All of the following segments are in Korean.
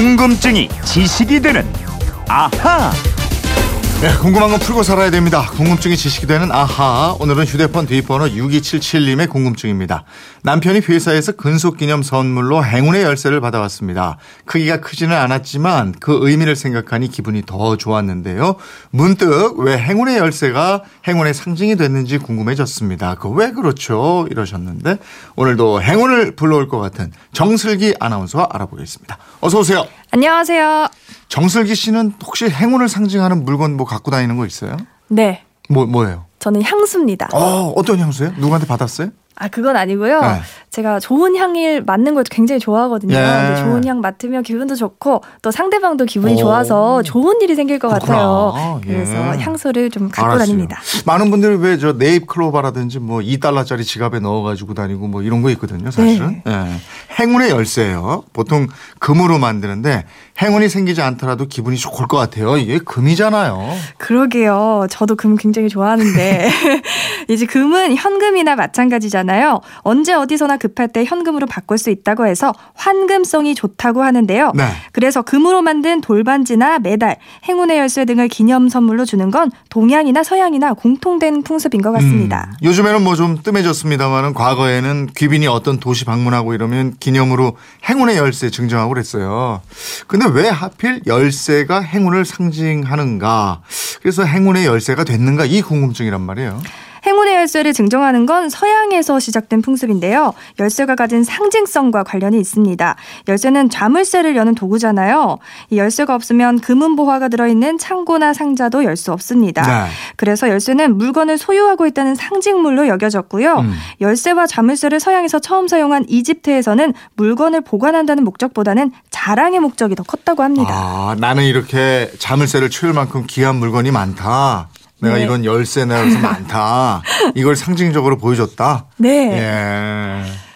궁금증이 지식이 되는 아하. 네, 궁금한 건 풀고 살아야 됩니다. 궁금증이 지식이 되는 아하. 오늘은 휴대폰 뒷번호 6277님의 궁금증입니다. 남편이 회사에서 근속 기념 선물로 행운의 열쇠를 받아왔습니다. 크기가 크지는 않았지만 그 의미를 생각하니 기분이 더 좋았는데요. 문득 왜 행운의 열쇠가 행운의 상징이 됐는지 궁금해졌습니다. 그 왜 그렇죠? 이러셨는데 오늘도 행운을 불러올 것 같은 정슬기 아나운서와 알아보겠습니다. 어서 오세요. 안녕하세요. 정슬기 씨는 혹시 행운을 상징하는 물건 뭐 갖고 다니는 거 있어요? 네. 뭐 뭐예요? 저는 향수입니다. 어, 어떤 향수예요? 누구한테 받았어요? 아, 그건 아니고요. 네. 제가 좋은 향을 맡는 걸 굉장히 좋아하거든요. 예. 좋은 향 맡으면 기분도 좋고 또 상대방도 기분이 오. 좋아서 좋은 일이 생길 것 그렇구나. 같아요. 예. 그래서 향수를 좀 갖고 알았어요. 다닙니다. 많은 분들이 왜 저 네잎 클로바라든지 뭐 2달러짜리 지갑에 넣어 가지고 다니고 뭐 이런 거 있거든요, 사실은. 네. 예. 행운의 열쇠예요. 보통 금으로 만드는데 행운이 생기지 않더라도 기분이 좋을 것 같아요. 이게 금이잖아요. 그러게요. 저도 금 굉장히 좋아하는데 이제 금은 현금이나 마찬가지잖아요. 언제 어디서나 급할 때 현금으로 바꿀 수 있다고 해서 환금성이 좋다고 하는데요. 네. 그래서 금으로 만든 돌반지나 메달, 행운의 열쇠 등을 기념 선물로 주는 건 동양이나 서양이나 공통된 풍습인 것 같습니다. 음, 요즘에는 뭐 좀 뜸해졌습니다만은 과거에는 귀빈이 어떤 도시 방문하고 이러면 기념으로 행운의 열쇠 증정하고 그랬어요. 근데 왜 하필 열쇠가 행운을 상징하는가? 그래서 행운의 열쇠가 됐는가? 이 궁금증이란 말이에요. 열쇠를 증정하는 건 서양에서 시작된 풍습인데요. 열쇠가 가진 상징성과 관련이 있습니다. 열쇠는 자물쇠를 여는 도구잖아요. 이 열쇠가 없으면 금은 보화가 들어있는 창고나 상자도 열 수 없습니다. 네. 그래서 열쇠는 물건을 소유하고 있다는 상징물로 여겨졌고요. 음. 열쇠와 자물쇠를 서양에서 처음 사용한 이집트에서는 물건을 보관한다는 목적보다는 자랑의 목적이 더 컸다고 합니다. 아, 나는 이렇게 자물쇠를 채울 만큼 귀한 물건이 많다. 내가 네. 이런 열쇠나 여기서 많다. 이걸 상징적으로 보여줬다. 네. 예.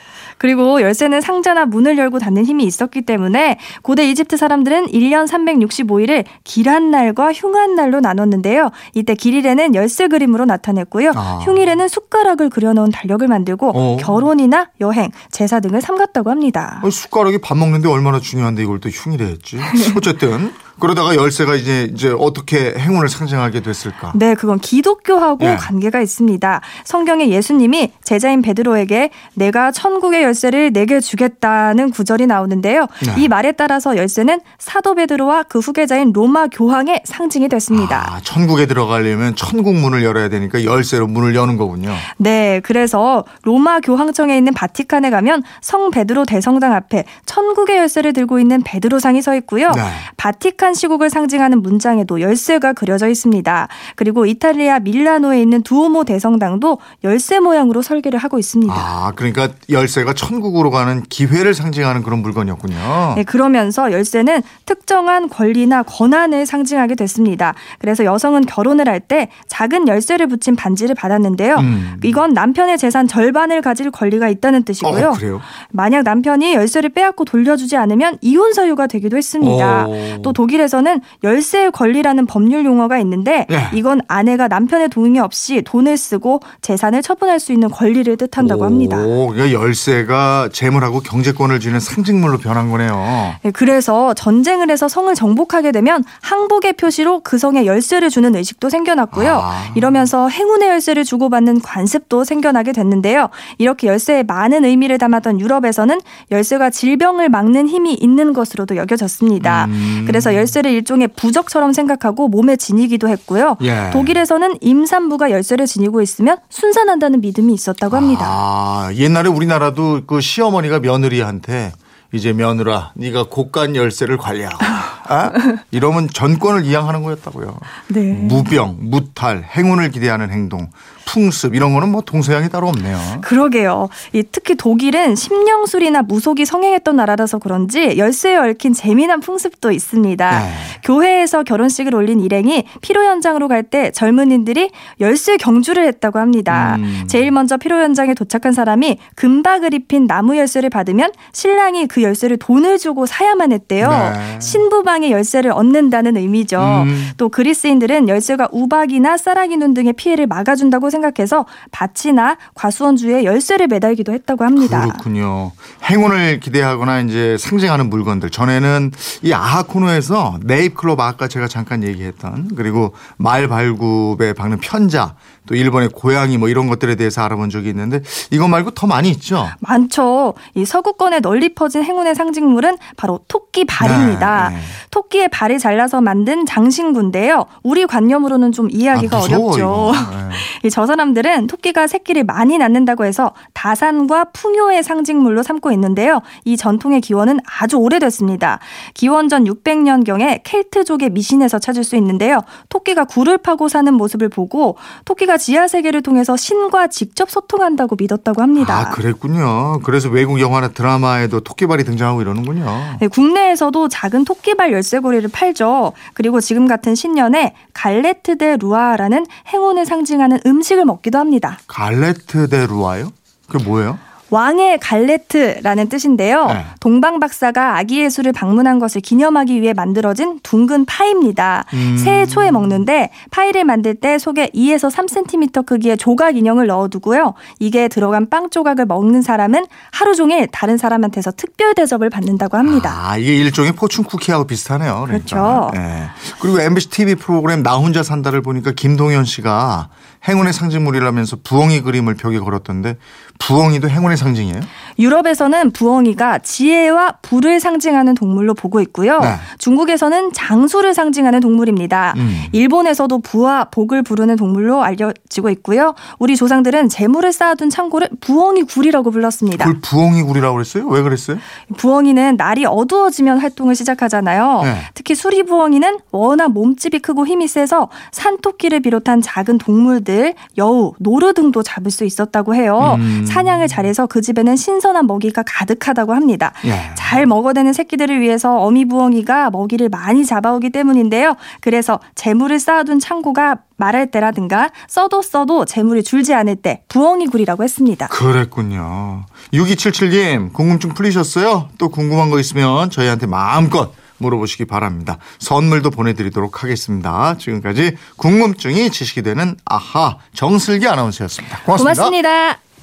그리고 열쇠는 상자나 문을 열고 닫는 힘이 있었기 때문에 고대 이집트 사람들은 1년 365일을 길한 날과 흉한 날로 나눴는데요. 이때 길일에는 열쇠 그림으로 나타냈고요. 아. 흉일에는 숟가락을 그려놓은 달력을 만들고 어. 결혼이나 여행, 제사 등을 삼갔다고 합니다. 어, 숟가락이 밥 먹는데 얼마나 중요한데 이걸 또 흉이래 했지. 어쨌든 그러다가 열쇠가 이제 이제 어떻게 행운을 상징하게 됐을까? 네, 그건 기독교하고 예. 관계가 있습니다. 성경에 예수님이 제자인 베드로에게 내가 천국의 열쇠를 내게 주겠다는 구절이 나오는데요. 네. 이 말에 따라서 열쇠는 사도 베드로와 그 후계자인 로마 교황의 상징이 됐습니다. 아, 천국에 들어가려면 천국 문을 열어야 되니까 열쇠로 문을 여는 거군요. 네, 그래서 로마 교황청에 있는 바티칸에 가면 성 베드로 대성당 앞에 천국의 열쇠를 들고 있는 베드로상이 서 있고요. 네. 바티칸 시국을 상징하는 문장에도 열쇠가 그려져 있습니다. 그리고 이탈리아 밀라노에 있는 두오모 대성당도 열쇠 모양으로 설계를 하고 있습니다. 아, 그러니까 열쇠가 천국으로 가는 기회를 상징하는 그런 물건이었군요. 네, 그러면서 열쇠는 특정한 권리나 권한을 상징하게 됐습니다. 그래서 여성은 결혼을 할 때 작은 열쇠를 붙인 반지를 받았는데요. 음. 이건 남편의 재산 절반을 가질 권리가 있다는 뜻이고요. 어, 그래요? 만약 남편이 열쇠를 빼앗고 돌려주지 않으면 이혼 사유가 되기도 했습니다. 오. 또 독일 에서는 열쇠의 권리라는 법률 용어가 있는데 예. 이건 아내가 남편의 동의 없이 돈을 쓰고 재산을 처분할 수 있는 권리를 뜻한다고 합니다. 오, 그러니까 열쇠가 재물하고 경제권을 주는 상징물로 변한 거네요. 네, 그래서 전쟁을 해서 성을 정복하게 되면 항복의 표시로 그 성에 열쇠를 주는 의식도 생겨났고요. 아. 이러면서 행운의 열쇠를 주고받는 관습도 생겨나게 됐는데요. 이렇게 열쇠에 많은 의미를 담았던 유럽에서는 열쇠가 질병을 막는 힘이 있는 것으로도 여겨졌습니다. 음. 그래서 열 쇠를 일종의 부적처럼 생각하고 몸에 지니기도 했고요. 예. 독일에서는 임산부가 열쇠를 지니고 있으면 순산한다는 믿음이 있었다고 합니다. 아, 옛날에 우리나라도 그 시어머니가 며느리한테 이제 며느라 네가 고간 열쇠를 관리하고 아? 이러면 전권을 이양하는 거였다고요. 네. 무병, 무탈, 행운을 기대하는 행동, 풍습 이런 거는 뭐 동서양이 따로 없네요. 그러게요. 이 특히 독일은 심령술이나 무속이 성행했던 나라라서 그런지 열쇠에 얽힌 재미난 풍습도 있습니다. 네. 교회에서 결혼식을 올린 일행이 피로 현장으로 갈 때 젊은이들이 열쇠 경주를 했다고 합니다. 음. 제일 먼저 피로 현장에 도착한 사람이 금박을 입힌 나무 열쇠를 받으면 신랑이 그 열쇠를 돈을 주고 사야만 했대요. 네. 신부방의 열쇠를 얻는다는 의미죠. 음. 또 그리스인들은 열쇠가 우박이나 쌀아기 눈 등의 피해를 막아준다고 생각해서 밭이나 과수원주에 열쇠를 매달기도 했다고 합니다. 그렇군요. 행운을 기대하거나 이제 상징하는 물건들. 전에는 이 아하 코너에서 네잎클로버 아까 제가 잠깐 얘기했던 그리고 말 발굽에 박는 편자 또 일본의 고양이 뭐 이런 것들에 대해서 알아본 적이 있는데 이거 말고 더 많이 있죠. 많죠. 이 서구권에 널리 퍼진 행운의 상징물은 바로 토끼 발입니다. 네, 네. 토끼의 발을 잘라서 만든 장신구인데요. 우리 관념으로는 좀 이해하기가 아, 무서워, 어렵죠. 이거. 네. 이저 사람들은 토끼가 새끼를 많이 낳는다고 해서 다산과 풍요의 상징물로 삼고 있는데요. 이 전통의 기원은 아주 오래됐습니다. 기원 전 600년경에 켈트족의 미신에서 찾을 수 있는데요. 토끼가 굴을 파고 사는 모습을 보고 토끼가 지하 세계를 통해서 신과 직접 소통한다고 믿었다고 합니다. 아, 그랬군요. 그래서 외국 영화나 드라마에도 토끼발이 등장하고 이러는군요. 네, 국내에서도 작은 토끼발 열쇠고리를 팔죠. 그리고 지금 같은 신년에 galette des rois라는 행운을 상징하는 음식을 먹기도 합니다. galette des rois요? 그게 뭐예요? 왕의 galette라는 뜻인데요. 네. 동방 박사가 아기 예수를 방문한 것을 기념하기 위해 만들어진 둥근 파입니다. 음. 새해 초에 먹는데 파이를 만들 때 속에 2에서 3cm 크기의 조각 인형을 넣어두고요. 이게 들어간 빵 조각을 먹는 사람은 하루 종일 다른 사람한테서 특별 대접을 받는다고 합니다. 아, 이게 일종의 포춘 쿠키하고 비슷하네요. 그러니까. 그렇죠. 네. 그리고 MBC TV 프로그램 나 혼자 산다를 보니까 김동현 씨가 행운의 상징물이라면서 부엉이 그림을 벽에 걸었던데 부엉이도 행운의 상징이에요? 유럽에서는 부엉이가 지혜와 부를 상징하는 동물로 보고 있고요. 네. 중국에서는 장수를 상징하는 동물입니다. 음. 일본에서도 부와 복을 부르는 동물로 알려지고 있고요. 우리 조상들은 재물을 쌓아둔 창고를 부엉이 굴이라고 불렀습니다. 그걸 부엉이 굴이라고 그랬어요? 왜 그랬어요? 부엉이는 날이 어두워지면 활동을 시작하잖아요. 네. 특히 수리 부엉이는 워낙 몸집이 크고 힘이 세서 산토끼를 비롯한 작은 동물들, 여우, 노루 등도 잡을 수 있었다고 해요. 음. 사냥을 잘해서 그 집에는 신선한 먹이가 가득하다고 합니다. 예. 잘 먹어대는 새끼들을 위해서 어미부엉이가 먹이를 많이 잡아오기 때문인데요. 그래서 재물을 쌓아둔 창고가 말할 때라든가 써도 써도 재물이 줄지 않을 때 부엉이 굴이라고 했습니다. 그랬군요. 6277님, 궁금증 풀리셨어요? 또 궁금한 거 있으면 저희한테 마음껏 물어보시기 바랍니다. 선물도 보내드리도록 하겠습니다. 지금까지 궁금증이 지식이 되는 아하 정슬기 아나운서였습니다. 고맙습니다. 고맙습니다.